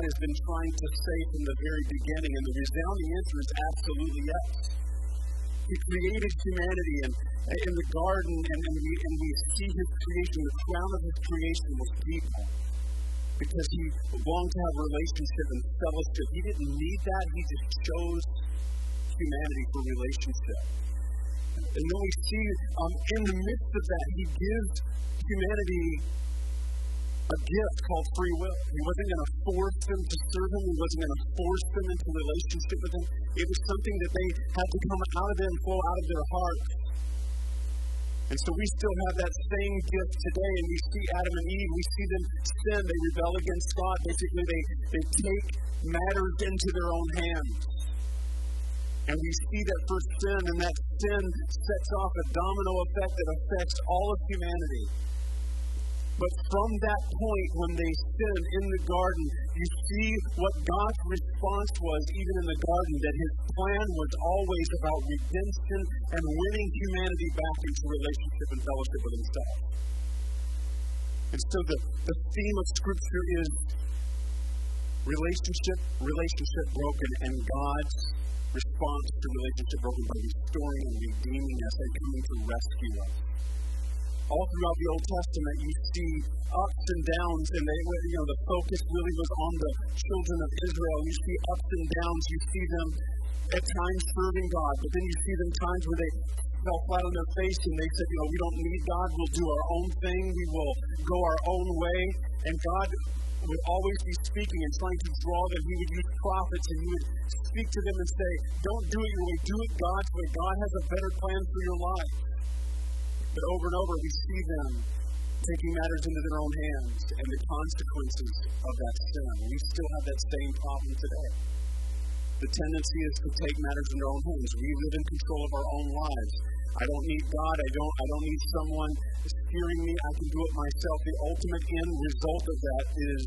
God has been trying to say from the very beginning? And the resounding answer is absolutely yes. He created humanity and in the garden, and, and, we, and we see his creation, the crown of his creation was people. Because he longed to have a relationship and fellowship. He didn't need that, he just chose humanity for relationship. And then we see um, in the midst of that, he gives humanity a gift called free will. He wasn't going to force them to serve him. He wasn't going to force them into relationship with him. It was something that they had to come out of them, flow out of their heart. And so we still have that same gift today, and we see Adam and Eve, we see them sin, they rebel against God. Basically, they, they take matters into their own hands. And we see that first sin, and that sin sets off a domino effect that affects all of humanity. But from that point, when they sinned in the garden, you see what God's response was, even in the garden, that his plan was always about redemption and winning humanity back into relationship and fellowship with himself. And so the, the theme of Scripture is relationship, relationship broken, and God's response to relationship broken by restoring and redeeming us and coming to rescue us all throughout the Old Testament, you see ups and downs, and they, you know, the focus really was on the children of Israel. You see ups and downs. You see them at times serving God, but then you see them times where they fell flat on their face and they said, you know, we don't need God. We'll do our own thing. We will go our own way. And God would always be speaking and trying to draw them. He would use prophets and he would speak to them and say, don't do it your way. Do it God's way. God has a better plan for your life. But over and over, we see them taking matters into their own hands and the consequences of that sin. We still have that same problem today. The tendency is to take matters in our own hands. We live in control of our own lives. I don't need God. I don't. I don't need someone steering me. I can do it myself. The ultimate end result of that is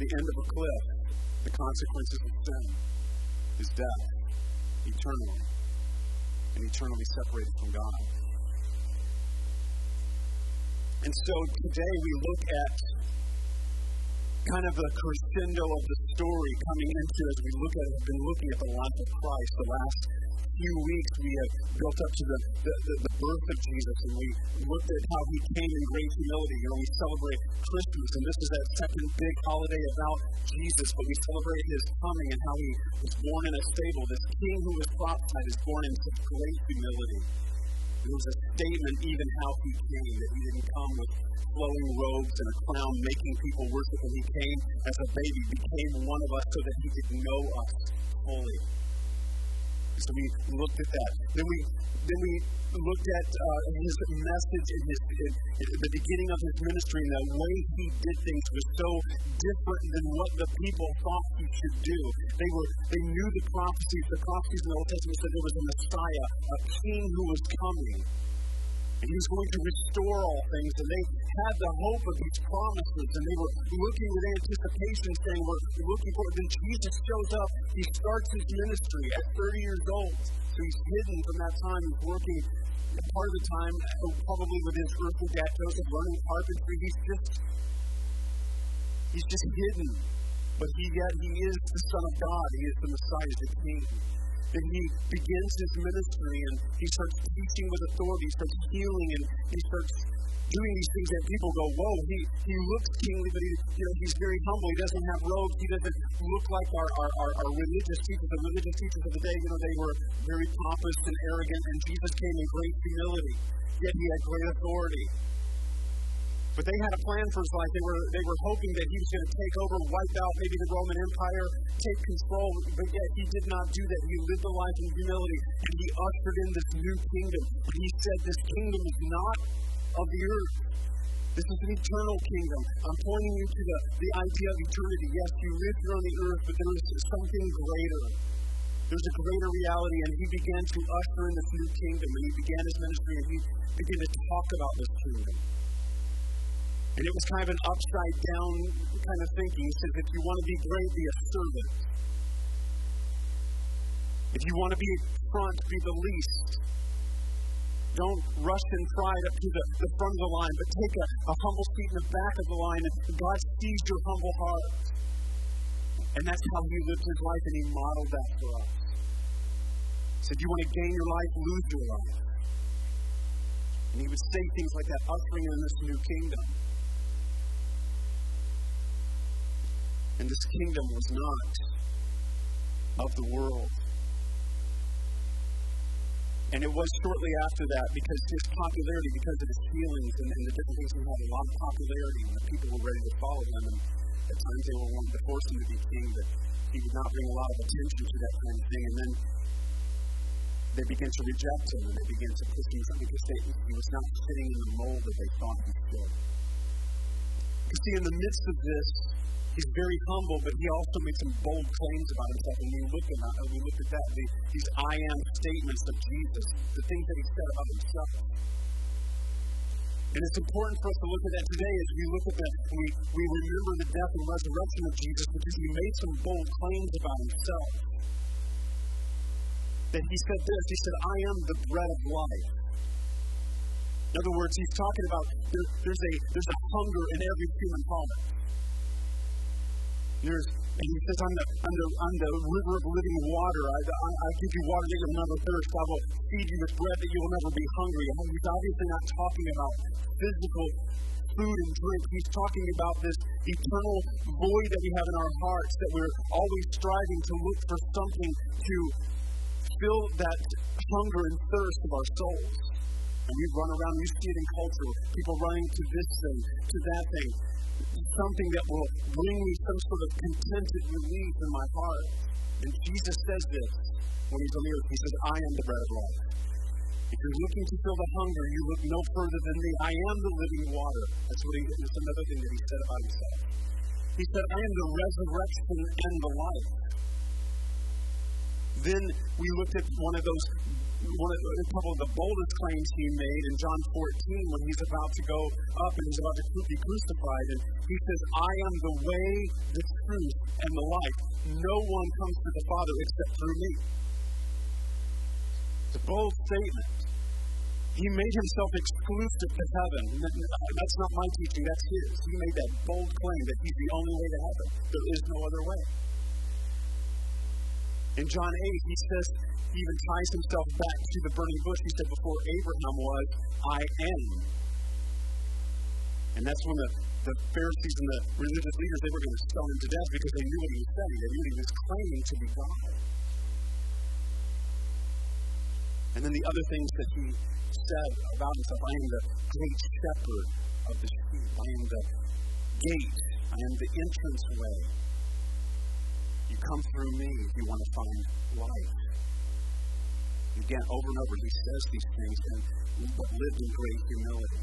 the end of a cliff. The consequences of sin is death, eternally, and eternally separated from God. And so today we look at kind of the crescendo of the story coming into as we look at have been looking at the life of Christ. The last few weeks we have built up to the, the, the, the birth of Jesus and we looked at how he came in great humility. You know, we celebrate Christmas and this is that second big holiday about Jesus, but we celebrate his coming and how he was born in a stable. This king who was prophesied is born in great humility. It was a statement even how he came, that he didn't come with flowing robes and a crown making people worship him. He came as a baby, became one of us so that he could know us fully. So we looked at that. Then we then we looked at uh, his message in, his, in, in the beginning of his ministry, and the way he did things was so different than what the people thought he should do. They were they knew the prophecies. The prophecies in the Old Testament said there was a Messiah, a king who was coming. And he was going to restore all things, and they had the hope of these promises, and they were looking with anticipation, saying, We're looking for it. Then Jesus shows up, he starts his ministry at 30 years old. So he's hidden from that time. He's working part of the time, uh, probably with his earthly dad Joseph, learning carpentry. He's just he's just hidden. But he yet he is the Son of God. He is the Messiah, the King. Then he begins his ministry and he starts teaching with authority, he starts healing, and he starts doing these things that people go, whoa, he, he looks kingly, but he, you know, he's very humble. He doesn't have robes. He doesn't look like our, our, our, our religious teachers. The religious teachers of the day, you know, they were very pompous and arrogant, and Jesus came in great humility, yet he had great authority. But they had a plan for his life. They were, they were hoping that he was going to take over, wipe out maybe the Roman Empire, take control. But yet he did not do that. He lived a life in humility, and he ushered in this new kingdom. He said, This kingdom is not of the earth. This is an eternal kingdom. I'm pointing you to the, the idea of eternity. Yes, you live here on the earth, but there is something greater. There's a greater reality, and he began to usher in this new kingdom, and he began his ministry, and he began to talk about this kingdom. And it was kind of an upside down kind of thinking. He says, if you want to be great, be a servant. If you want to be front, be the least. don't rush in pride up to the, the front of the line, but take a, a humble seat in the back of the line. And God sees your humble heart. And that's how he lived his life, and he modeled that for us. He said, You want to gain your life, lose your life. And he would say things like that, ushering in this new kingdom. And this kingdom was not of the world. And it was shortly after that, because his popularity, because of his healings and, and the different things he had, a lot of popularity, and the people were ready to follow him. And at times they were wanting to force him to be king, but he would not bring a lot of attention to that kind of thing. And then they began to reject him, and they began to push him because they, he was not fitting in the mold that they thought he should. You see, in the midst of this, He's very humble, but he also makes some bold claims about himself. And we look at that, we look at that, the, these I am statements of Jesus, the things that he said about himself. And it's important for us to look at that today as we look at that. We, we remember the death and resurrection of Jesus because he made some bold claims about himself. That he said this, he said, I am the bread of life. In other words, he's talking about there, there's, a, there's a hunger in every human heart. There's, and he says, I'm the, I'm the, I'm the river of living water. I, I, I give you water that you'll never thirst. I will feed you with bread that you will never be hungry. And he's obviously not talking about physical food and drink. He's talking about this eternal void that we have in our hearts, that we're always striving to look for something to fill that hunger and thirst of our souls. And we run around, you see it in culture, people running to this thing, to that thing something that will bring me some sort of contented relief in my heart. And Jesus says this when he's on the earth. He says, I am the bread of life. If you're looking to fill the hunger, you look no further than me. I am the living water. That's what he, that's another thing that he said about himself. He said, I am the resurrection and the life. Then we looked at one of those one of, couple of the boldest claims he made in John 14 when he's about to go up and he's about to be crucified. And he says, I am the way, the truth, and the life. No one comes to the Father except through me. It's a bold statement. He made himself exclusive to heaven. That's not my teaching, that's his. He made that bold claim that he's the only way to heaven. There is no other way. In John 8, he says, he even ties himself back to the burning bush. He said, Before Abraham was, I am. And that's when the, the Pharisees and the religious leaders, they were going to stone him to death because they knew what he was saying. They knew he was claiming to be God. And then the other things that he said about himself I am the great shepherd of the sheep, I am the gate, I am the entrance way. You come through me if you want to find life. Again, over and over, he says these things, and lived in great humility.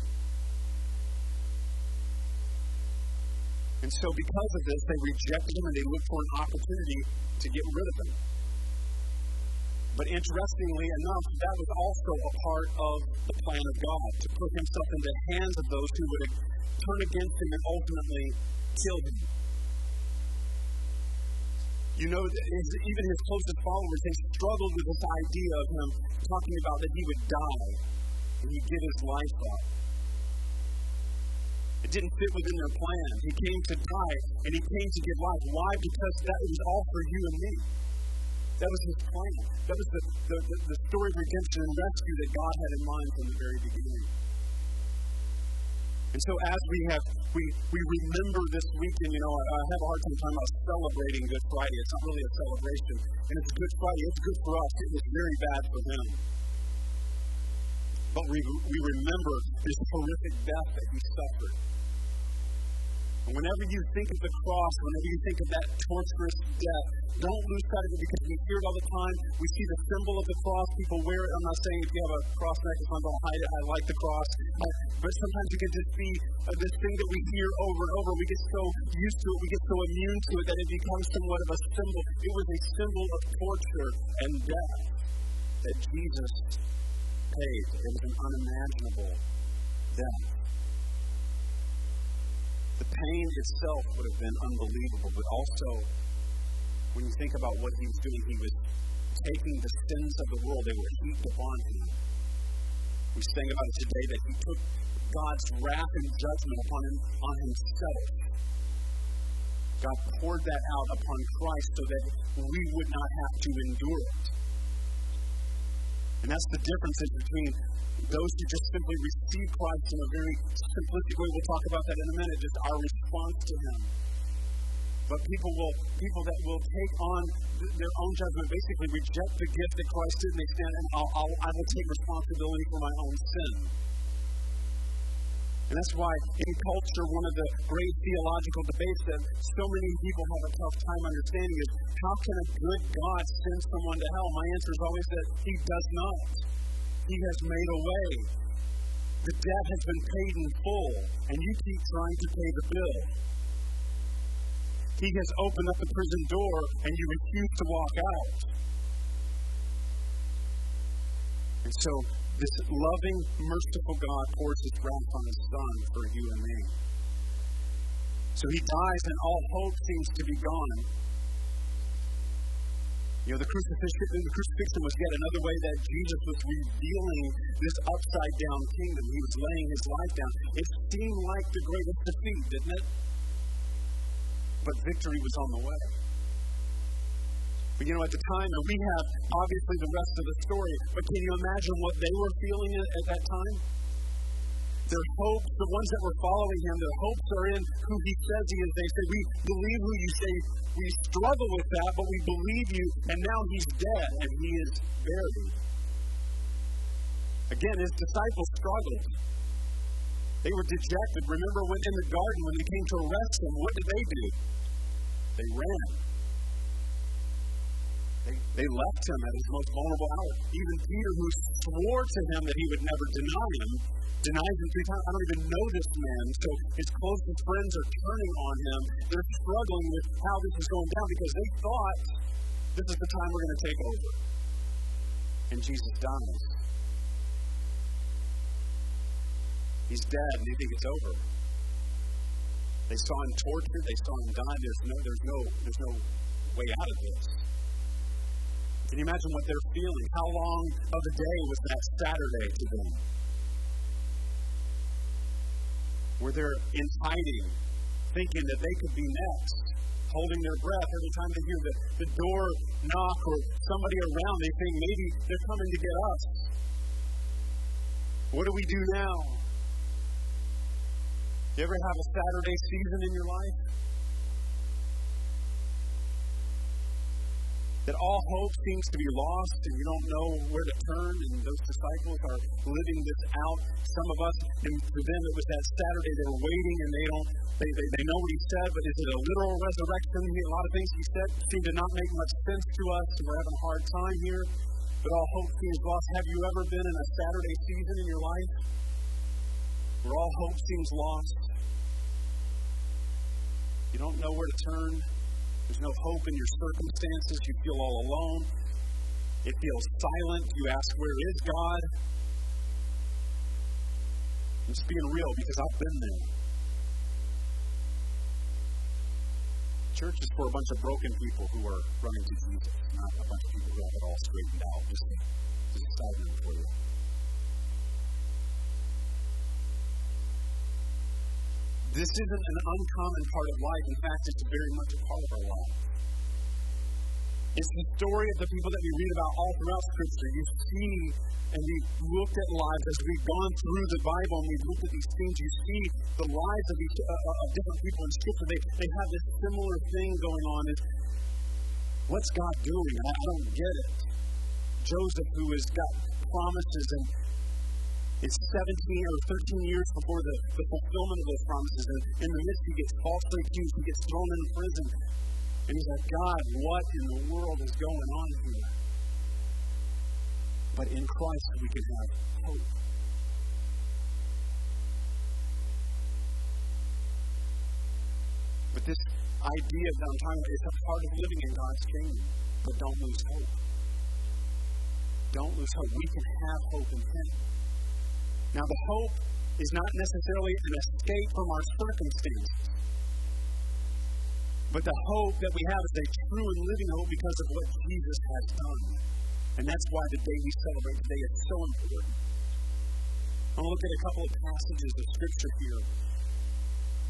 And so, because of this, they rejected him and they looked for an opportunity to get rid of him. But interestingly enough, that was also a part of the plan of God to put himself in the hands of those who would turn against him and ultimately kill him. You know, his, even his closest followers, they struggled with this idea of him talking about that he would die and he'd give his life up. It didn't fit within their plan. He came to die and he came to give life. Why? Because that was all for you and me. That was his plan. That was the, the, the, the story of redemption and rescue that God had in mind from the very beginning. And so as we have we, we remember this weekend, you know, I, I have a hard time talking about celebrating Good Friday. It's not really a celebration. And it's Good Friday. It's good for us. It was very bad for them. But we, we remember this horrific death that he suffered. And whenever you think of the cross, whenever you think of that torturous death, don't lose sight of it because we hear it all the time. We see the symbol of the cross. People wear it. I'm not saying if you have a cross necklace on, don't hide it. I like the cross. But sometimes it can just be uh, this thing that we hear over and over. We get so used to it, we get so immune to it that it becomes somewhat of a symbol. It was a symbol of torture and death that Jesus paid. It was an unimaginable death. The pain itself would have been unbelievable, but also when you think about what he was doing, he was taking the sins of the world, they were heaped upon him. We sang about it today that he took God's wrath and judgment upon him on himself. God poured that out upon Christ so that we would not have to endure it. And that's the difference between those who just simply receive Christ in a very simplistic way. We'll talk about that in a minute, just our response to Him. But people will, people that will take on their own judgment, basically reject the gift that Christ did, and they stand and I'll, I'll, I will take responsibility for my own sin. And that's why in culture, one of the great theological debates that so many people have a tough time understanding is how can a good God send someone to hell? My answer is always that He does not. He has made a way. The debt has been paid in full, and you keep trying to pay the bill. He has opened up the prison door, and you refuse to walk out. And so, this loving, merciful God pours his wrath on his Son for you and me. So he dies, and all hope seems to be gone. You know, the crucifixion, the crucifixion was yet another way that Jesus was revealing this upside down kingdom. He was laying his life down. It seemed like the greatest defeat, didn't it? But victory was on the way. But you know, at the time, and we have obviously the rest of the story, but can you imagine what they were feeling at that time? Their hopes, the ones that were following him, their hopes are in who he says he is. They say, We believe who you say. We struggle with that, but we believe you, and now he's dead and he is buried. Again, his disciples struggled. They were dejected. Remember when in the garden, when they came to arrest him, what did they do? They ran. They, they left him at his most vulnerable hour. Even Peter, who swore to him that he would never deny him, denies him three times. I don't even know this man. So his closest friends are turning on him. They're struggling with how this is going down because they thought this is the time we're going to take over. And Jesus dies. He's dead and they think it's over. They saw him tortured, they saw him die. There's no there's no there's no way out of this. Can you imagine what they're feeling? How long of a day was that Saturday to them? Were they're in hiding, thinking that they could be next, holding their breath every time they hear the, the door knock or somebody around. They think maybe they're coming to get us. What do we do now? You ever have a Saturday season in your life? That all hope seems to be lost and you don't know where to turn, and those disciples are living this out. Some of us, and for them, it was that Saturday they were waiting and they don't, they, they, they know what he said, but is it a literal resurrection? A lot of things he said seem to not make much sense to us, and we're having a hard time here. But all hope seems lost. Have you ever been in a Saturday season in your life where all hope seems lost? You don't know where to turn. There's no hope in your circumstances. You feel all alone. It feels silent. You ask, Where is God? I'm just being real because I've been there. Church is for a bunch of broken people who are running to Jesus, not a bunch of people who have it all straightened out. Just, a side note for you. This isn't an uncommon part of life. In fact, it's very much a part of our life. It's the story of the people that we read about all throughout Scripture. You see, and we've looked at lives as we've gone through the Bible and we've looked at these things. You see the lives of, each, uh, uh of different people in Scripture. They, they have this similar thing going on. Is what's God doing? I don't get it. Joseph, who has got promises and it's 17 or 13 years before the, the fulfillment of those promises. And in the midst, he gets falsely accused. He gets thrown in prison. And he's like, God, what in the world is going on here? But in Christ, we can have hope. But this idea that I'm talking about is a part of living in God's kingdom. But don't lose hope. Don't lose hope. We can have hope in Him. Now, the hope is not necessarily an escape from our circumstances, but the hope that we have is a true and living hope because of what Jesus has done. And that's why the day we celebrate today is so important. I want to look at a couple of passages of Scripture here.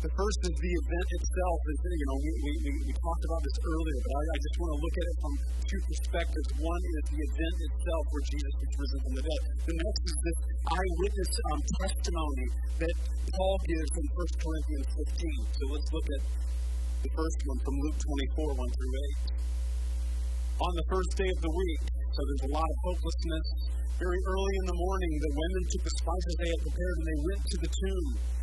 The first is the event itself. You know, we, we, we talked about this earlier, but I, I just want to look at it from two perspectives. One is the event itself where Jesus was risen from the dead. The next is this eyewitness um, testimony that Paul gives in 1 Corinthians 15. So let's look at the first one from Luke 24, 1 through 8. On the first day of the week, so there's a lot of hopelessness. Very early in the morning, the women took the spices they had prepared and they went to the tomb.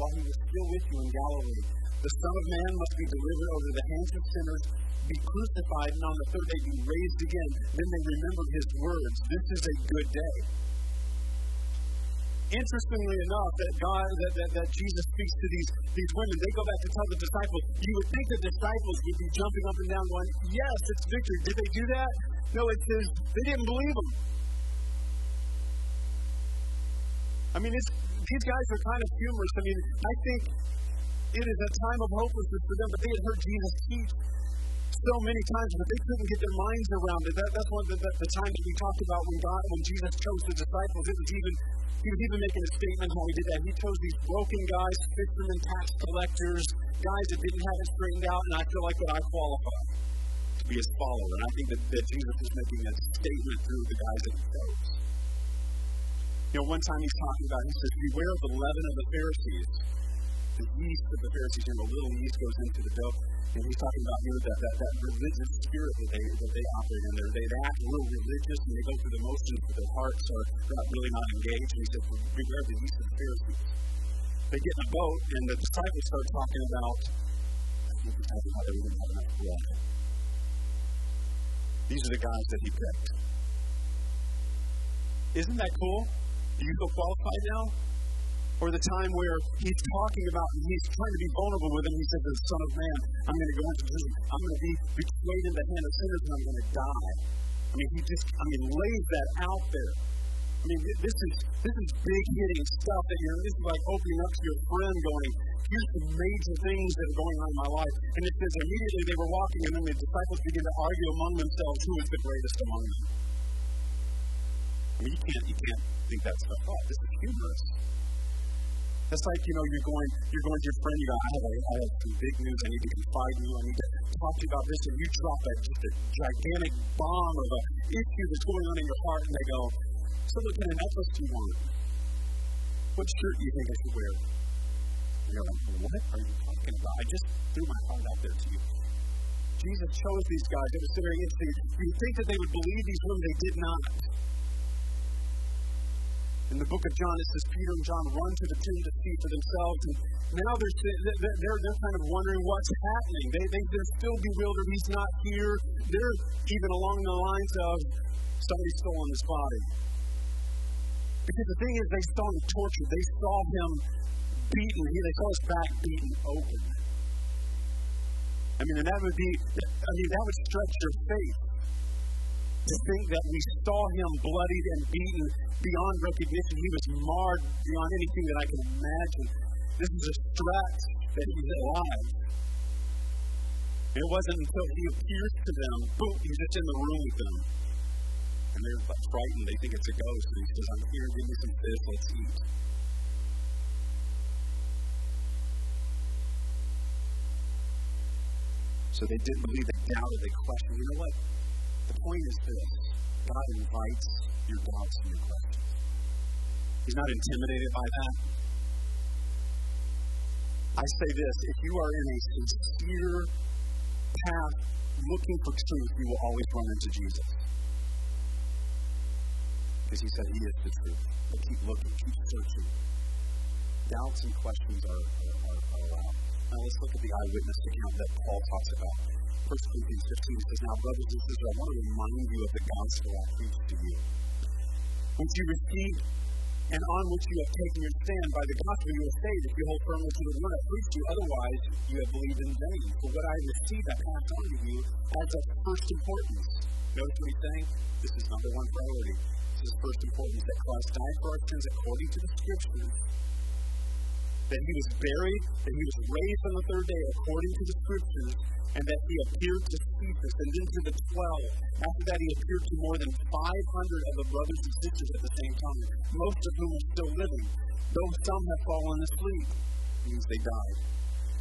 while he was still with you in Galilee. The Son of Man must be delivered over the hands of sinners be crucified and on the third day be raised again. Then they remembered his words. This is a good day. Interestingly enough, that God, that, that, that Jesus speaks to these, these women, they go back to tell the disciples. You would think the disciples would be jumping up and down going, Yes, it's victory. Did they do that? No, it says they didn't believe him. I mean, it's, these guys are kind of humorous. I mean, I think it is a time of hopelessness for them, but they had heard Jesus teach so many times, but they couldn't get their minds around it. That, that's one of the, the, the times we talked about when God, when Jesus chose the disciples. It was even he was even making a statement how he did that. He chose these broken guys, fishermen, tax collectors, guys that didn't have it straightened out, and I feel like that I qualify to be his follower. And I think that, that Jesus is making a statement through the guys that he chose. You know, one time he's talking about, he says, Beware of the leaven of the Pharisees. The yeast of the Pharisees, you know, the little yeast goes into the dough. And he's talking about here that, that, that religious spirit that they, that they operate in. They're, they act real religious and they go through the motions, but their hearts are not really not engaged. And he said, beware the yeast of the Pharisees. They get in a boat, and the disciples start talking about, I think he's talking about they enough bread. These are the guys that he picked. Isn't that cool? Do you feel qualified now? or the time where he's talking about, he's trying to be vulnerable with him. He says, the Son of Man, I'm going to go into prison. I'm going to be betrayed in the hand of sinners and I'm going to die. I mean, he just, I mean, lays that out there. I mean, this is this is big hitting stuff that you're. This is like opening up to your friend, going, "Here's the major things that are going on in my life." And it says immediately they were walking, and then the disciples began to argue among themselves who is the greatest among them. I mean, you can't you can't think that stuff up. This is humorous. That's like, you know, you're going, you're going to your friend, you go, I have, a, I have some big news, I need to confide in you, I need to talk to you about this, and you drop a, just a gigantic bomb of an issue that's going on in your heart, and they go, so what kind of necklace do you want? What shirt do you think I should wear? And you're like, what are you talking about? I just threw my heart out there to you. Jesus chose these guys. They were sitting there. You think that they would believe these women, they did not. In the book of John, it says Peter and John run to the tomb to see for themselves. And now they're, they're, they're kind of wondering what's happening. They, they, they're still bewildered. He's not here. They're even along the lines of somebody stolen his body. Because the thing is, they saw him tortured. They saw him beaten. They saw his back beaten open. I mean, and that would be, I mean, that would stretch your faith to think that we saw him bloodied and beaten beyond recognition. He was marred beyond anything that I can imagine. This is a stretch that he's alive. It wasn't until he appears to them, boom, he's just in the room with them. And they're frightened. They think it's a ghost. And he says, I'm here, give me some fish, let's eat. So they didn't believe, they doubted, they questioned. You know what? The point is this God invites your doubts and your questions. He's not intimidated by that. I say this if you are in a sincere path looking for truth, you will always run into Jesus. Because he said he is the truth. But keep looking, keep searching. Doubts and questions are, are. Now let's look at the eyewitness account that Paul talks about. 1 Corinthians 15 says, Now, brothers and sisters, I want to remind you of the gospel I preached to you. Once you received, and on which you have taken your stand. By the gospel you are saved if you hold firmly to the word I preached you. Otherwise, you have believed in vain. For what I received, I passed on to you as of first importance. Notice what he's saying? This is number one priority. This is first importance that Christ died for our sins according to the Scriptures that he was buried, that he was raised on the third day according to the scriptures, and that he appeared to Cephas and then to the twelve. After that, he appeared to more than 500 of the brothers and sisters at the same time, most of whom are still living, though some have fallen asleep, means they died.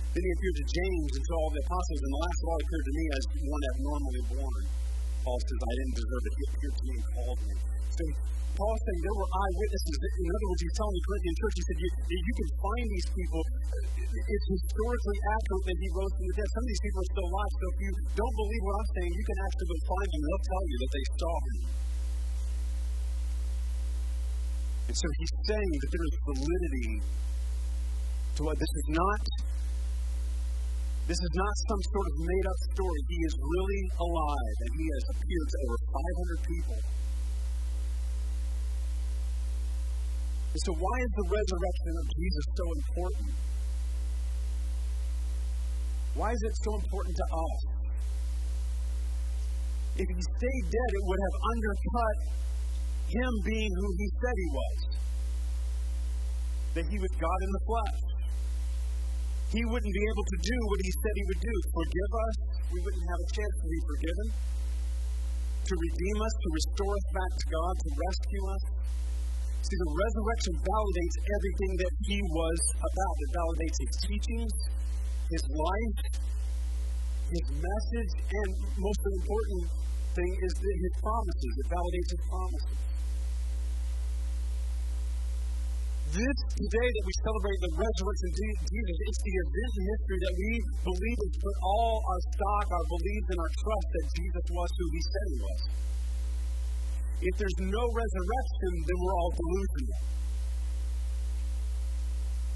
Then he appeared to James and to all the apostles, and the last of all appeared to me as one abnormally born. Paul says, I didn't deserve it. He appeared to me and called me. So Paul saying there were eyewitnesses. In other words, he's telling the Corinthian church, he said, you, you can find these people. It's historically accurate that he rose from the dead. Some of these people are still alive, so if you don't believe what I'm saying, you can actually go find them. They'll tell you that they saw him. And so he's saying that there is validity to what this is not. This is not some sort of made up story. He is really alive, and he has appeared to over 500 people. And so, why is the resurrection of Jesus so important? Why is it so important to us? If he stayed dead, it would have undercut him being who he said he was that he was God in the flesh. He wouldn't be able to do what he said he would do forgive us. We wouldn't have a chance to be forgiven, to redeem us, to restore us back to God, to rescue us. See, the resurrection validates everything that he was about. It validates his teachings, his life, his message, and most important thing is that his promises. It validates his promises. This today that we celebrate the resurrection of Jesus, it's the event in history that we believe and put all our stock, our beliefs, and our trust that Jesus was who he said he was. If there's no resurrection, then we're all delusional.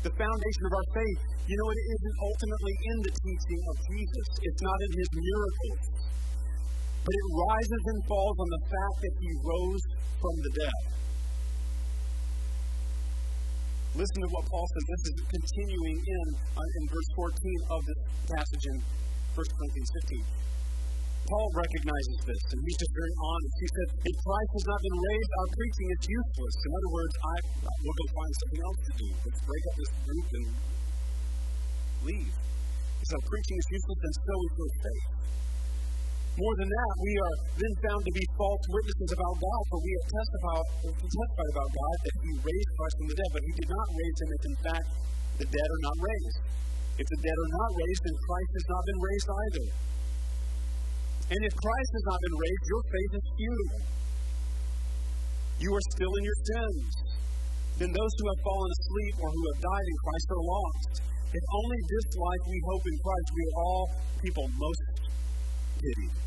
The foundation of our faith, you know, it isn't ultimately in the teaching of Jesus. It's not in his miracles. But it rises and falls on the fact that he rose from the dead. Listen to what Paul says. This is continuing in, uh, in verse 14 of this passage in 1 Corinthians 15. Paul recognizes this, and he's just very honest. He says, If Christ has not been raised, our preaching is useless. In other words, I, go find something else to do. Let's break up this group and leave. So preaching is useless, and so is your faith. More than that, we are then found to be false witnesses about God, for we have testified, testified about God that He raised Christ from the dead, but He did not raise Him if, in fact, the dead are not raised. If the dead are not raised, then Christ has not been raised either. And if Christ has not been raised, your faith is futile. You are still in your sins. Then those who have fallen asleep or who have died in Christ are lost. If only this life we hope in Christ, we are all people most pitied.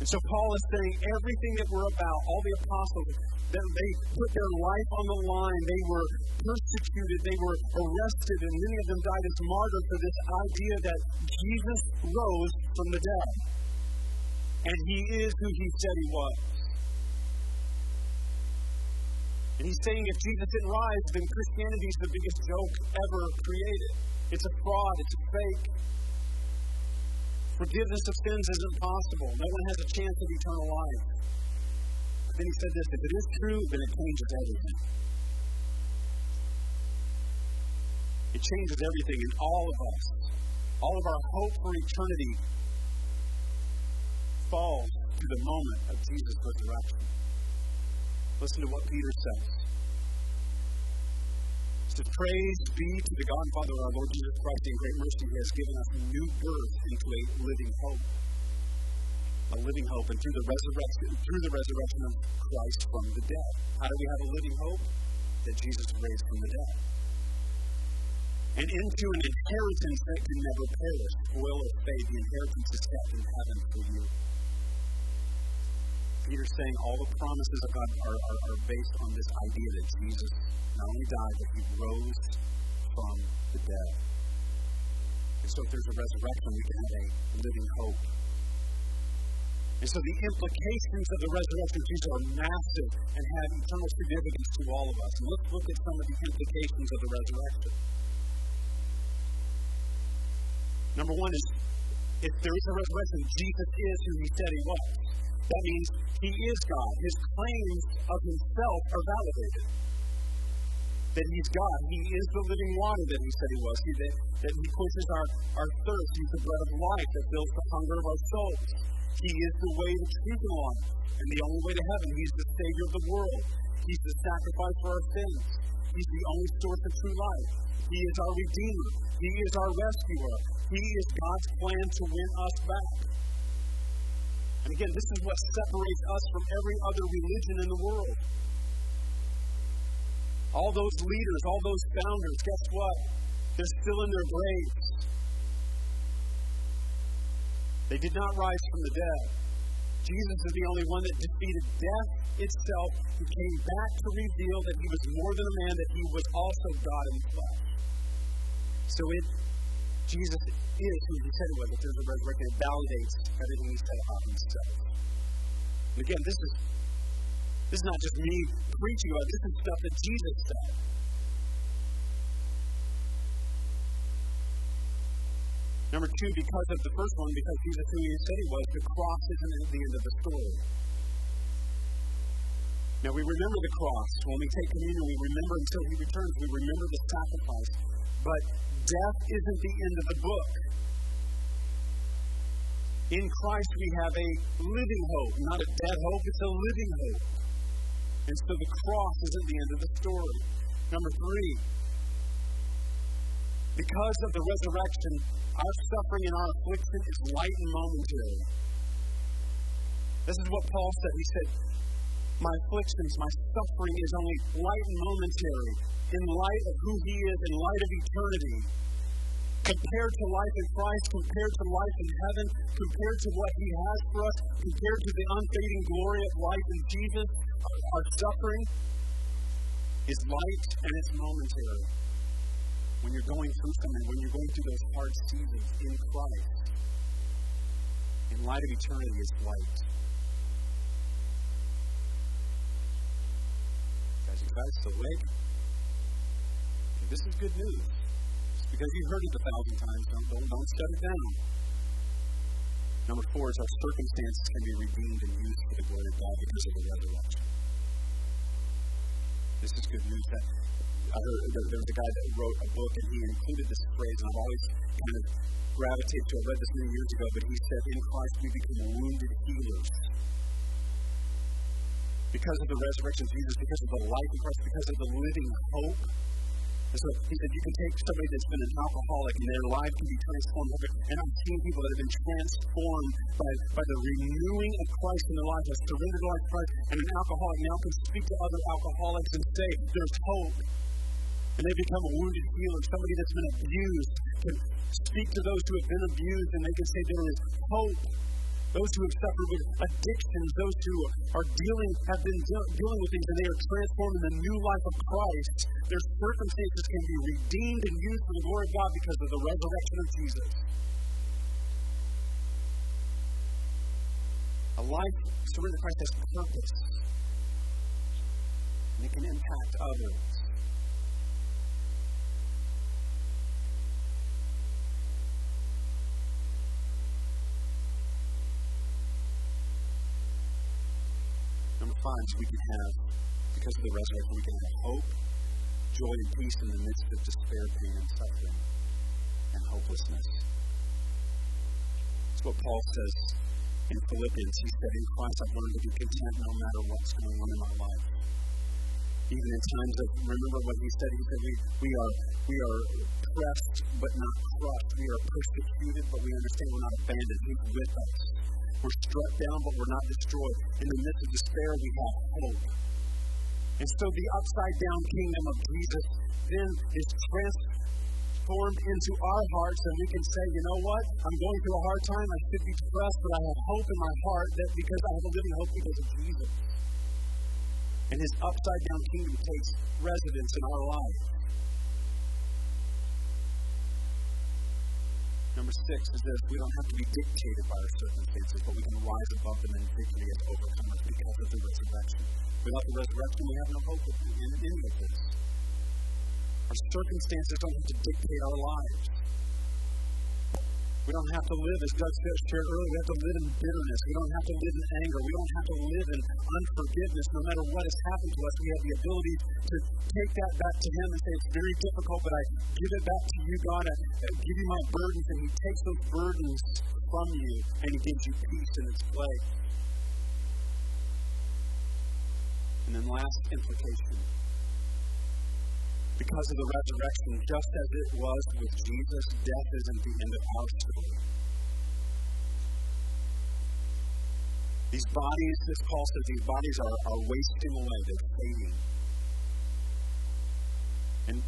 And so Paul is saying everything that we're about, all the apostles, that they put their life on the line. They were persecuted. They were arrested, and many of them died as martyrs for this idea that Jesus rose from the dead. And he is who he said he was. And he's saying if Jesus didn't rise, then Christianity is the biggest joke ever created. It's a fraud, it's a fake. Forgiveness of sins isn't possible. No one has a chance of eternal life. But Then he said this if it is true, then it changes everything. It changes everything in all of us. All of our hope for eternity falls to the moment of Jesus' resurrection. Listen to what Peter says. Praise be to the God and Father of our Lord Jesus Christ in great mercy, He has given us new birth into a living hope a living hope, and through the resurrection, through the resurrection of Christ from the dead. How do we have a living hope? That Jesus raised from the dead. And into an inheritance that can never perish, spoil or fade. The inheritance is kept in heaven for you. Peter's saying all the promises of God are, are, are based on this idea that Jesus not only died, but he rose from the dead. And so if there's a resurrection, we can have a living hope And so the implications of the resurrection of Jesus are massive and have eternal significance to all of us. And let's look at some of the implications of the resurrection. Number one is if there is a resurrection, Jesus is who he said he was. That means he is God. His claims of himself are validated. That he's God. He is the living water that he said he was. He, that, that he quenches our, our thirst. He's the bread of life that fills the hunger of our souls. He is the way, the truth, and life, and the only way to heaven. He's the Savior of the world. He's the sacrifice for our sins. He's the only source of true life. He is our Redeemer. He is our rescuer. He is God's plan to win us back. And again, this is what separates us from every other religion in the world. All those leaders, all those founders, guess what? They're still in their graves. They did not rise from the dead. Jesus is the only one that defeated death itself, who came back to reveal that he was more than a man, that he was also God in the flesh. So it, Jesus is who he said he was. If there's a resurrection, it validates everything he said about himself. And again, this is this is not just me preaching about. This is stuff that Jesus said. Number two, because of the first one, because Jesus who he said he was, the cross isn't at the end of the story. Now we remember the cross. When we take communion, we remember until he returns. We remember the sacrifice. But death isn't the end of the book. In Christ we have a living hope, not a dead hope, it's a living hope. And so the cross isn't the end of the story. Number three, because of the resurrection, our suffering and our affliction is light and momentary. This is what Paul said. He said, My afflictions, my suffering is only light and momentary in light of who he is, in light of eternity. Compared to life in Christ, compared to life in heaven, compared to what he has for us, compared to the unfading glory of life in Jesus, our suffering is light and it's momentary when you're going through something, when you're going through those hard seasons in Christ, in light of eternity, it's light. Guys still awake? This is good news. Because you've heard it a thousand times, don't, don't, don't shut it down. Number four is our circumstances can be redeemed and used for the glory of God because of the resurrection. This is good news that I heard there was a guy that wrote a book and he included this phrase, and I've always kind of gravitated to it. I read this many years ago, but he said, In Christ we become wounded healers. Because of the resurrection of Jesus, because of the life of Christ, because of the living hope. And so he said, you can take somebody that's been an alcoholic and their life can be transformed. And I've seen people that have been transformed by, by the renewing of Christ in their life, have surrendered life to Christ, and an alcoholic now can speak to other alcoholics and say, there's hope and they become a wounded healer. Somebody that's been abused can speak to those who have been abused and they can say there is hope. Those who have suffered with addictions, those who are dealing, have been de- dealing with things, and they are transformed in the new life of Christ. Their circumstances can be redeemed and used for the glory of God because of the resurrection of Jesus. A life surrendered to Christ has purpose, and it can impact others. We can have, because of the resurrection, we can have hope, joy, and peace in the midst of despair, pain, and suffering, and hopelessness. That's what Paul says in Philippians. He said, In Christ I've learned to be content no matter what's going on in my life. Even in times of, remember what he said, he said, we, we, are, we are pressed but not crushed. We are persecuted, but we understand we're not abandoned. He's with us. We're struck down, but we're not destroyed. In the midst of despair, we have hope. And so the upside down kingdom of Jesus then is transformed into our hearts, and we can say, you know what? I'm going through a hard time. I should be depressed, but I have hope in my heart that because I have a living hope because of Jesus. And his upside down kingdom takes residence in our life. Number six is this we don't have to be dictated by our circumstances, but we can rise above them in victory as overcomers because of the resurrection. Without the resurrection, we have no hope in any of this. Our circumstances don't have to dictate our lives. We don't have to live, as Doug shared earlier, we have to live in bitterness. We don't have to live in anger. We don't have to live in unforgiveness. No matter what has happened to us, we have the ability to take that back to Him and say, It's very difficult, but I give it back to you, God. I give you my burdens, and He takes those burdens from you, and He gives you peace in its place. And then, last implication because of the resurrection, just as it was with Jesus, death isn't the end of our story. These bodies, this Paul says, these bodies are, are wasting away, they're fading. And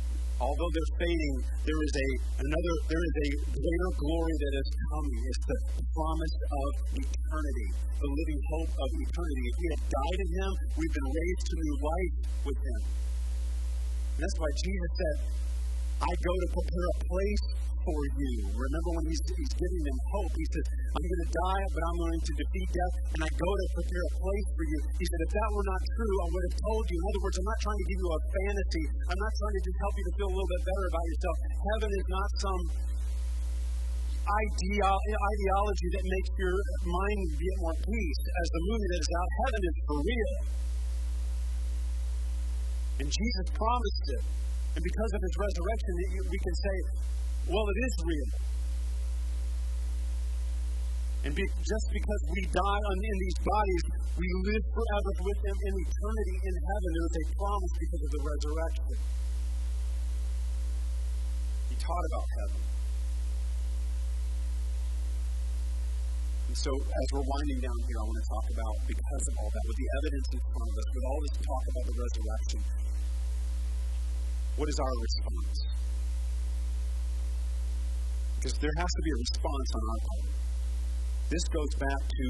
although they're fading, there is a another there is a greater glory that is coming. It's the promise of eternity, the living hope of eternity. If we have died in him, we've been raised to new life with him. That's why Jesus said, I go to prepare a place for you. Remember when he's, he's giving them hope, he says, I'm going to die, but I'm going to defeat death, and I go to prepare a place for you. He said, if that were not true, I would have told you. In other words, I'm not trying to give you a fantasy. I'm not trying to just help you to feel a little bit better about yourself. Heaven is not some ideology that makes your mind get more peace. As the movie that is out, heaven is for real. And Jesus promised it. And because of his resurrection, we can say, well, it is real. And be, just because we die on, in these bodies, we live forever with him in eternity in heaven. There is a promise because of the resurrection. He taught about heaven. And so, as we're winding down here, I want to talk about, because of all that, with the evidence in front of us, with all this talk about the resurrection, what is our response? Because there has to be a response on our part. This goes back to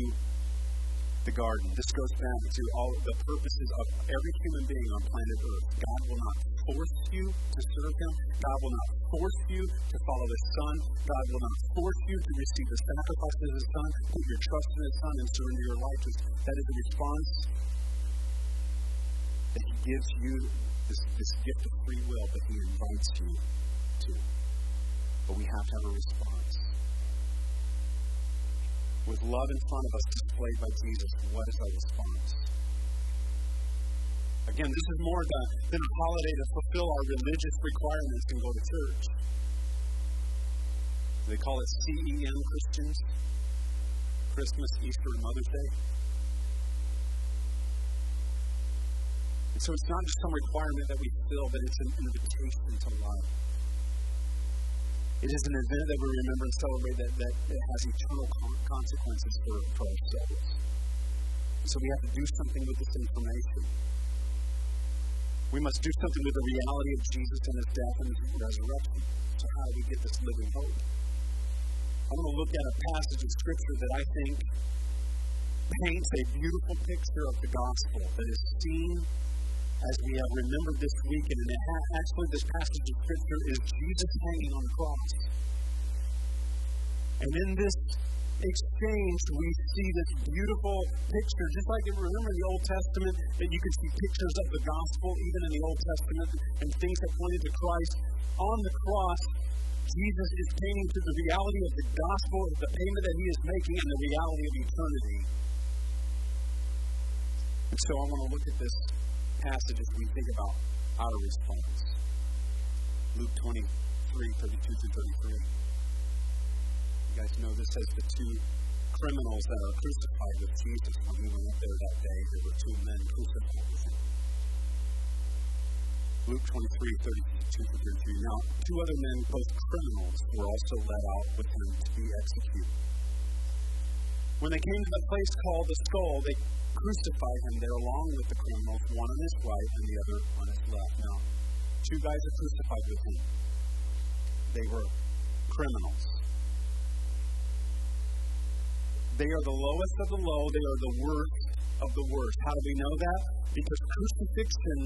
the garden. This goes back to all the purposes of every human being on planet Earth. God will not force you to serve Him. God will not force you to follow His Son. God will not force you to receive the sacrifice of His Son, put your trust in His Son, and surrender your life. That is a response that He gives you this, this gift of free will that He invites you to. But we have to have a response. With love in front of us displayed by Jesus, what is our response? Again, this is more than, than a holiday to fulfill our religious requirements and go to church. They call it CEM Christians Christmas, Easter, and Mother's Day. And so it's not just some requirement that we fill, but it's an invitation to love. It is an event that we remember and celebrate that, that, that has eternal consequences for, for our souls. So we have to do something with this information. We must do something with the reality of Jesus and his death and his resurrection. So how do we get this living hope? I want to look at a passage of Scripture that I think paints a beautiful picture of the gospel that is seen as we have remembered this week, and actually, this passage of Scripture is Jesus hanging on the cross. And in this exchange, we see this beautiful picture, just like you remember in the Old Testament, that you could see pictures of the gospel, even in the Old Testament, and things that pointed to Christ. On the cross, Jesus is painting to the reality of the gospel, the payment that he is making, and the reality of eternity. And so I want to look at this passage as we think about our response. Luke 23, 32 through 33. You guys know this as the two criminals that are crucified with Jesus when he went up there that day. There were two men crucified with him. Luke 23, 32 through 33. Now, two other men, both criminals, were also led out with him to be executed. When they came to the place called the skull, they crucified him there along with the criminals, one on his right and the other on his left. Now, two guys are crucified with him. They were criminals. They are the lowest of the low, they are the worst of the worst. How do we know that? Because crucifixion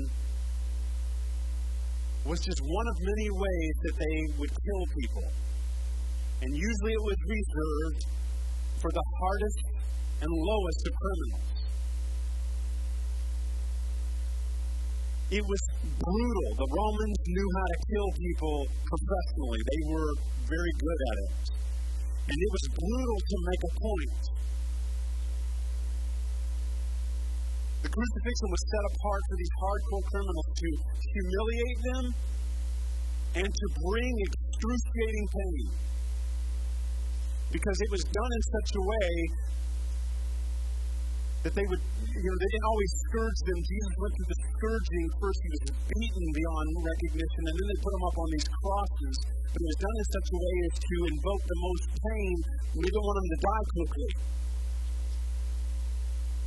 was just one of many ways that they would kill people. And usually it was reserved for the hardest and lowest of criminals. It was brutal. The Romans knew how to kill people professionally, they were very good at it. And it was brutal to make a point. The crucifixion was set apart for these hardcore criminals to humiliate them and to bring excruciating pain. Because it was done in such a way that they would, you know, they didn't always scourge them. Jesus went through the scourging. First, he was beaten beyond recognition, and then they put him up on these crosses. But it was done in such a way as to invoke the most pain. We didn't want him to die quickly.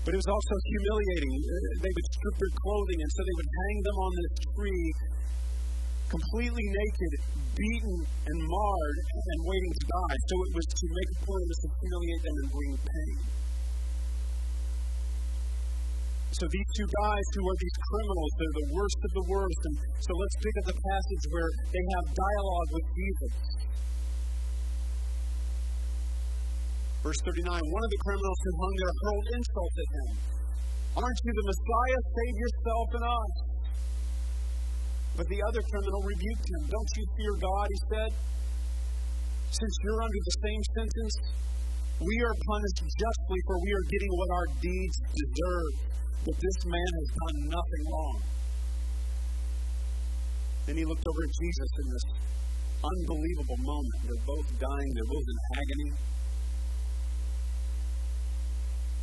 But it was also humiliating. They would strip their clothing, and so they would hang them on this tree, completely naked, beaten and marred, and waiting to die. So it was to make a point of this to humiliate them and bring pain. So these two guys who are these criminals, they're the worst of the worst. And so let's pick up the passage where they have dialogue with Jesus. Verse 39 One of the criminals who hung there hurled insults at him. Aren't you the Messiah? Save yourself and us. But the other criminal rebuked him. Don't you fear God, he said. Since you're under the same sentence, we are punished justly, for we are getting what our deeds deserve. But this man has done nothing wrong. Then he looked over at Jesus in this unbelievable moment. They're both dying, they're both in agony.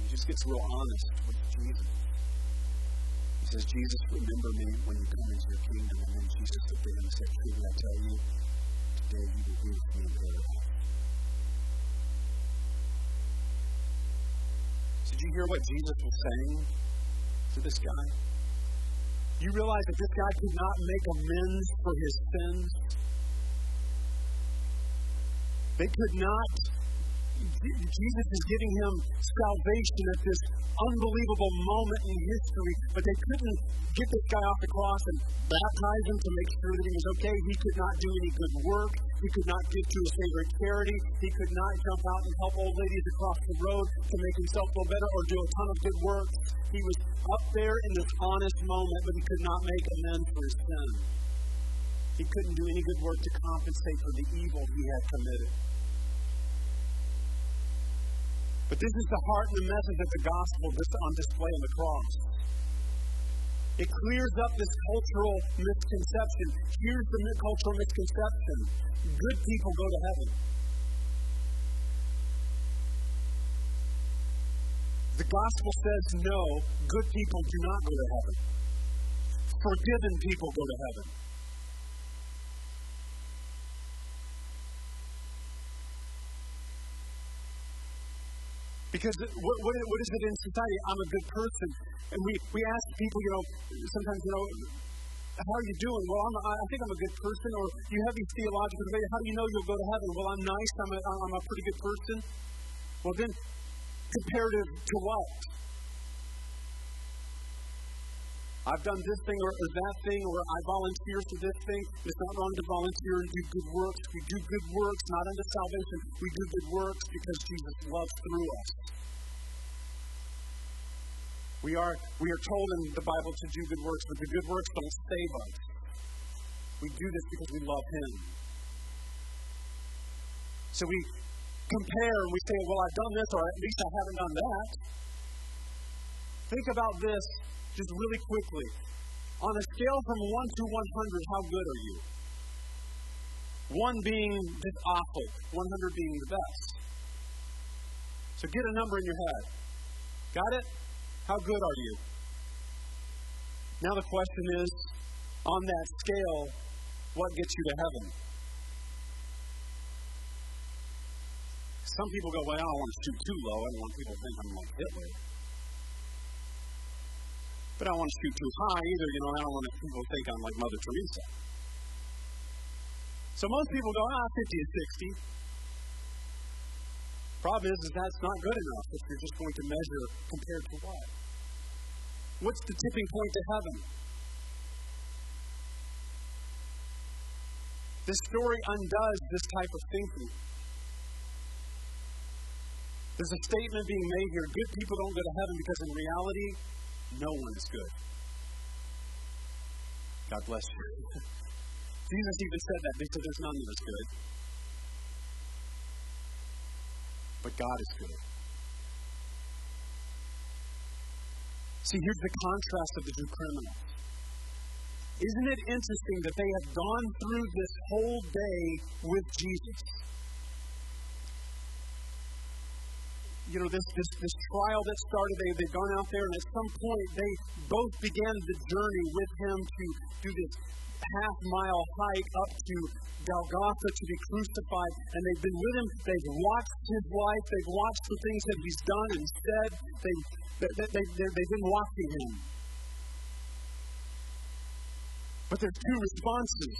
He just gets real honest with Jesus. He says, Jesus, remember me when you come into your kingdom. And then Jesus looked at him and said, Truly, I tell you, today you will be with me in paradise. Did you hear what Jesus was saying this guy? You realize that this guy could not make amends for his sins? They could not Jesus is giving him salvation at this unbelievable moment in history, but they couldn't get this guy off the cross and baptize him to make sure that he was okay. He could not do any good work. He could not give to a favorite charity. He could not jump out and help old ladies across the road to make himself feel better or do a ton of good work. He was up there in this honest moment, but he could not make amends for his sin. He couldn't do any good work to compensate for the evil he had committed. But this is the heart and the message of the gospel that's on display on the cross. It clears up this cultural misconception. Here's the cultural misconception good people go to heaven. The gospel says no, good people do not go to heaven. Forgiven people go to heaven. Because what, what, what is it in society? I'm a good person. And we, we ask people, you know, sometimes, you know, how are you doing? Well, I'm, I think I'm a good person. Or you have these theological debates. How do you know you'll go to heaven? Well, I'm nice. I'm a, I'm a pretty good person. Well, then, comparative to what? I've done this thing or, that thing, or I volunteer for this thing. It's not wrong to volunteer and do good works. We do good works, not unto salvation. We do good works because Jesus loves through us. We are, we are told in the Bible to do good works, but the good works don't save us. We do this because we love Him. So we compare and we say, well, I've done this, or at least I haven't done that. Think about this just really quickly. On a scale from 1 to 100, how good are you? 1 being just awful, 100 being the best. So get a number in your head. Got it? How good are you? Now the question is on that scale, what gets you to heaven? Some people go, well, I don't want to shoot too low. I don't want people to think I'm like Hitler. But I don't want to shoot too high either. You know, I don't want people to think I'm like Mother Teresa. So most people go, ah, 50 to 60. Problem is, is that's not good enough if you're just going to measure compared to what? What's the tipping point to heaven? This story undoes this type of thinking. There's a statement being made here good people don't go to heaven because in reality, no one is good. God bless you. Jesus even said that because there's none that is good. But God is good. See, here's the contrast of the two criminals. Isn't it interesting that they have gone through this whole day with Jesus? You know, this, this, this trial that started, they, they've gone out there, and at some point they both began the journey with him to do this half mile hike up to Golgotha to be crucified. And they've been with him. They've watched his life. They've watched the things that he's done and said. They've, they, they, they, they've been watching him. But there's two responses.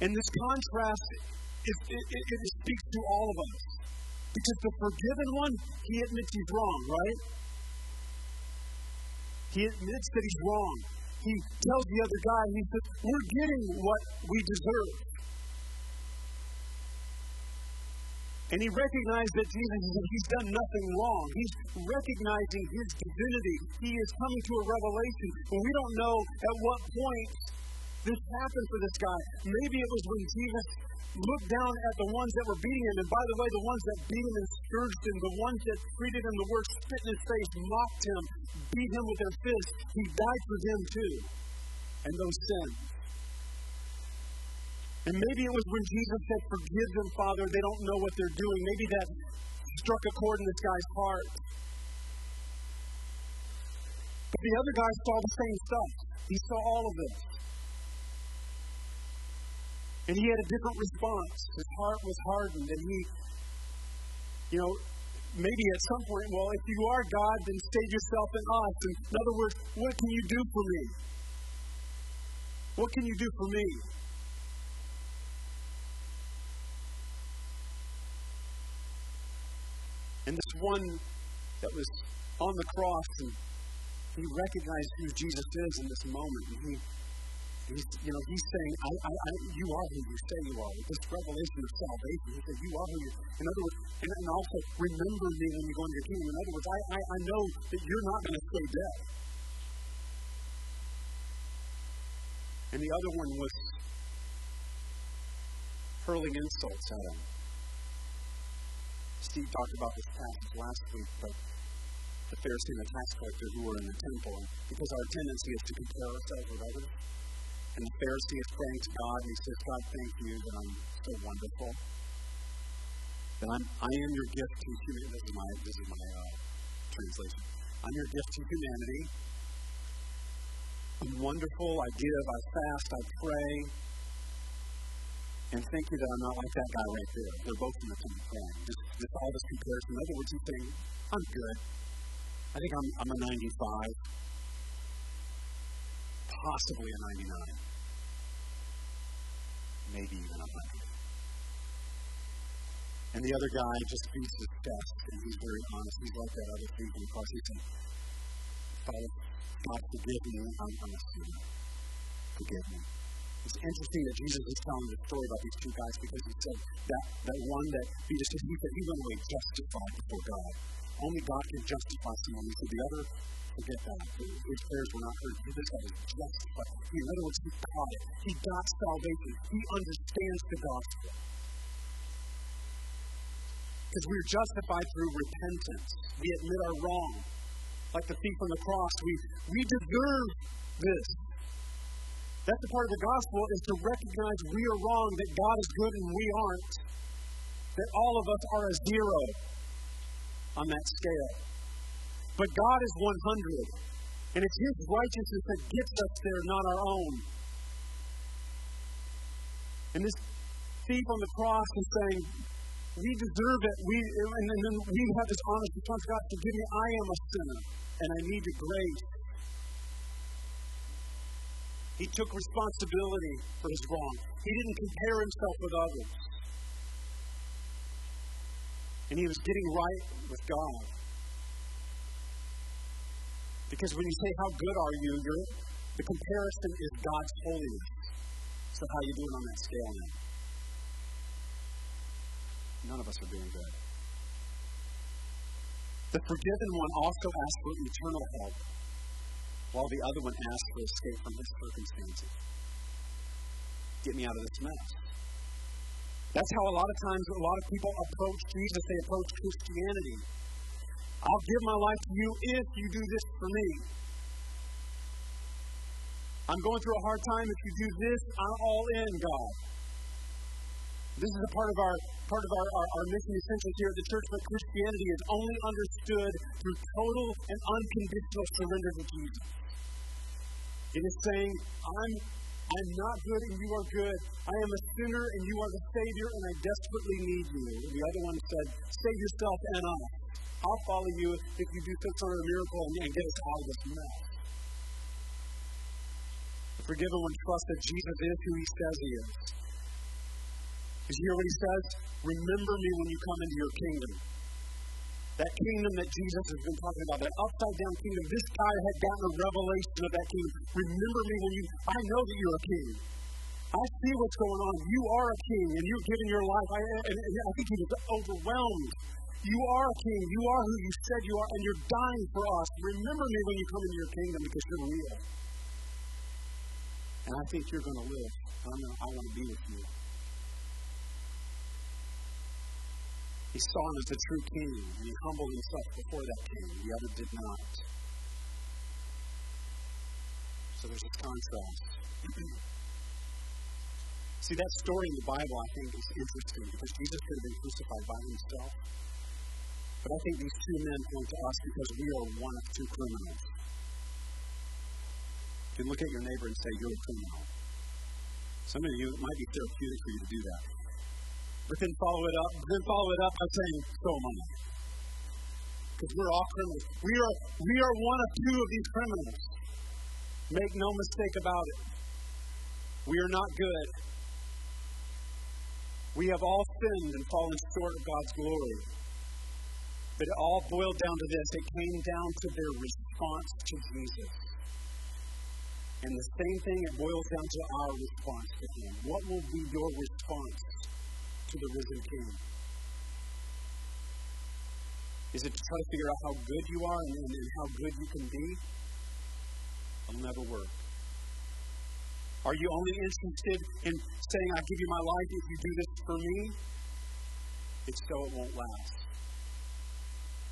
And this contrast, it, it, it, speaks to all of us. Because the forgiven one, he admits he's wrong, right? He admits that he's wrong. He tells the other guy, he says, We're getting what we deserve. And he recognized that Jesus, he's done nothing wrong. He's recognizing his divinity. He is coming to a revelation. But we don't know at what point this happened for this guy. Maybe it was when Jesus looked down at the ones that were beating him. And by the way, the ones that beat him and scourged him, the ones that treated him the worst, spit in his face, mocked him, beat him with their fists, he died for them too. And those sins. And maybe it was when Jesus said, Forgive them, Father, they don't know what they're doing. Maybe that struck a chord in this guy's heart. But the other guy saw the same stuff. He saw all of this. And he had a different response. His heart was hardened, and he, you know, maybe at some point, well, if you are God, then save yourself in us. And in other words, what can you do for me? What can you do for me? And this one that was on the cross, and he recognized who Jesus is in this moment. And he, he's, you know, he's saying, I, I, I, you are who you say you are. This revelation of salvation. He said, you are who you In other words, and, and also, remember me when you go into your kingdom. In other words, I, I, I know that you're not going to stay dead. And the other one was hurling insults at him. Steve talked about this passage last week, but the Pharisee and the tax collector who were in the temple, because our tendency is to compare ourselves with others. And the Pharisee is praying to God, and he says, God, thank you that I'm so wonderful. That I'm, I am your gift to humanity. This is my, this is my uh, translation. I'm your gift to humanity. I'm wonderful. I give. I fast. I pray. And thank you that I'm not like that guy right there. They're both in the same thing. Just, just all this comparison. In other words, he's saying, I'm good. I think I'm, I'm a 95, possibly a 99, maybe even a 100. And the other guy just beats his chest, and he's very honest. He's like that other thief in the cross. He said, Father, God, forgive me. I'm, a. Forgive me. It's interesting that Jesus is telling the story about these two guys because he said that, that one that he just he said he went away justified before God. Only God can justify someone. He said the other, that. His prayers were not heard. This guy is justified. In other he caught it. He got salvation. He understands the gospel. Because we're justified through repentance. We admit our wrong. Like the thief on the cross, we, we deserve this. That's the part of the gospel is to recognize we are wrong, that God is good and we aren't. That all of us are a zero on that scale. But God is 100. And it's His righteousness that gets us there, not our own. And this thief on the cross is saying, We deserve it. We, and then we have this honest response God, forgive me, I am a sinner, and I need your grace. He took responsibility for his wrong. He didn't compare himself with others. And he was getting right with God. Because when you say, How good are you? You're, the comparison is God's holiness. So, how are you doing on that scale now? None of us are doing good. The forgiven one also asks for eternal help, while the other one asks for escape from his circumstances. Get me out of this mess. That's how a lot of times a lot of people approach Jesus. They approach Christianity. I'll give my life to you if you do this for me. I'm going through a hard time. If you do this, I'm all in, God. This is a part of our part of our, our, our mission essentials here at the church, but Christianity is only understood through total and unconditional surrender to Jesus. It is saying, I'm I'm not good and you are good. I am a sinner and you are the Savior and I desperately need you. The other one said, Save yourself and us. I'll follow you if you do some sort of miracle and, and get us out of this mess. The forgiven one trusts that Jesus is who he says he is. Did you hear what he says? Remember me when you come into your kingdom. That kingdom that Jesus has been talking about, that upside down kingdom, this guy had gotten a revelation of that kingdom. Remember me when you, I know that you're a king. I see what's going on. You are a king, and you're giving your life. I, and, and I think he was overwhelmed. You are a king. You are who you said you are, and you're dying for us. Remember me when you come into your kingdom because you're real. And I think you're going to live. I, know, I want to be with you. He saw him as a true king, and he humbled himself before that king. The other did not. So there's this contrast. See, that story in the Bible, I think, is interesting because Jesus could have been crucified by himself. But I think these two men point to us because we are one of two criminals. You can look at your neighbor and say, You're a criminal. Some of you, it might be therapeutic for you to do that. But then follow it up. Then follow it up by saying, "So am I." Because we're all criminals. We are we are one of two of these criminals. Make no mistake about it. We are not good. We have all sinned and fallen short of God's glory. But it all boiled down to this it came down to their response to Jesus. And the same thing, it boils down to our response to Him. What will be your response to the risen King? Is it to try to figure out how good you are and, and, and how good you can be? It'll never work. Are you only interested in saying, I give you my life if you do this for me? If so, it won't last.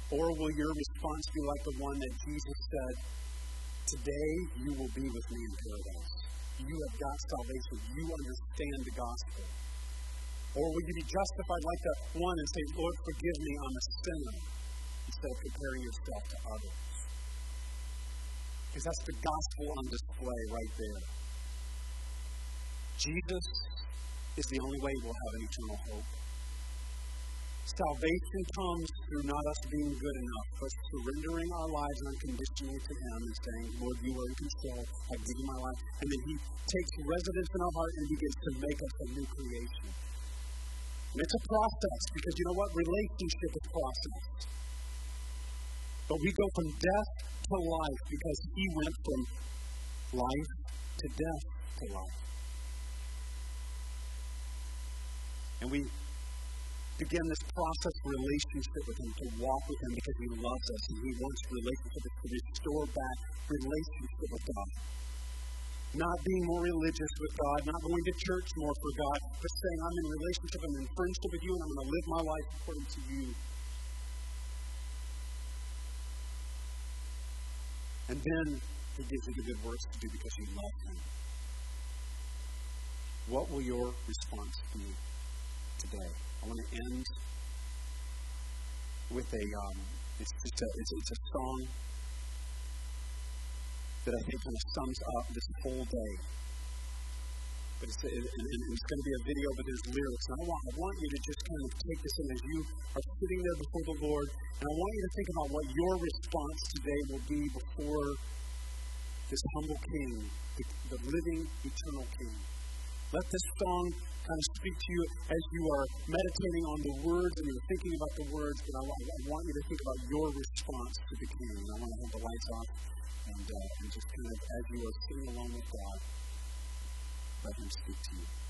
Or will your response be like the one that Jesus said, Today you will be with me in paradise? You have got salvation. You understand the gospel. Or will you be justified like that one and say, Lord, forgive me, I'm a sinner, instead of comparing yourself to others? Because that's the gospel on display right there. Jesus is the only way we'll have an eternal hope. Salvation comes through not us being good enough, but surrendering our lives unconditionally to Him and saying, Lord, you are in control. I give you my life. And then He takes residence in our heart and begins to make us a new creation. And it's a process because you know what? Relationship is process. But we go from death to life because He went from life to death to life. And we begin this process relationship with Him, to walk with Him because He loves us and He wants relationship to restore back relationship with God. Not being more religious with God, not going to church more for God, but saying, I'm in relationship, I'm in friendship with you, and I'm going to live my life according to you. And then He gives you the good works to do because you love Him. What will your response be today? I want to end with a, um, it's, it's, a, it's, it's a song that I think kind of sums up this whole day. But it's, and, and it's going to be a video, but there's lyrics. And I want, I want you to just kind of take this in as you are sitting there before the Lord. And I want you to think about what your response today will be before this humble King, the, the living, eternal King. Let this song kind of speak to you as you are meditating on the words and you're thinking about the words. But I, I want you to think about your response to the King. And I want to have the lights off and, uh, and just kind of as you are sitting alone with God, let Him speak to you.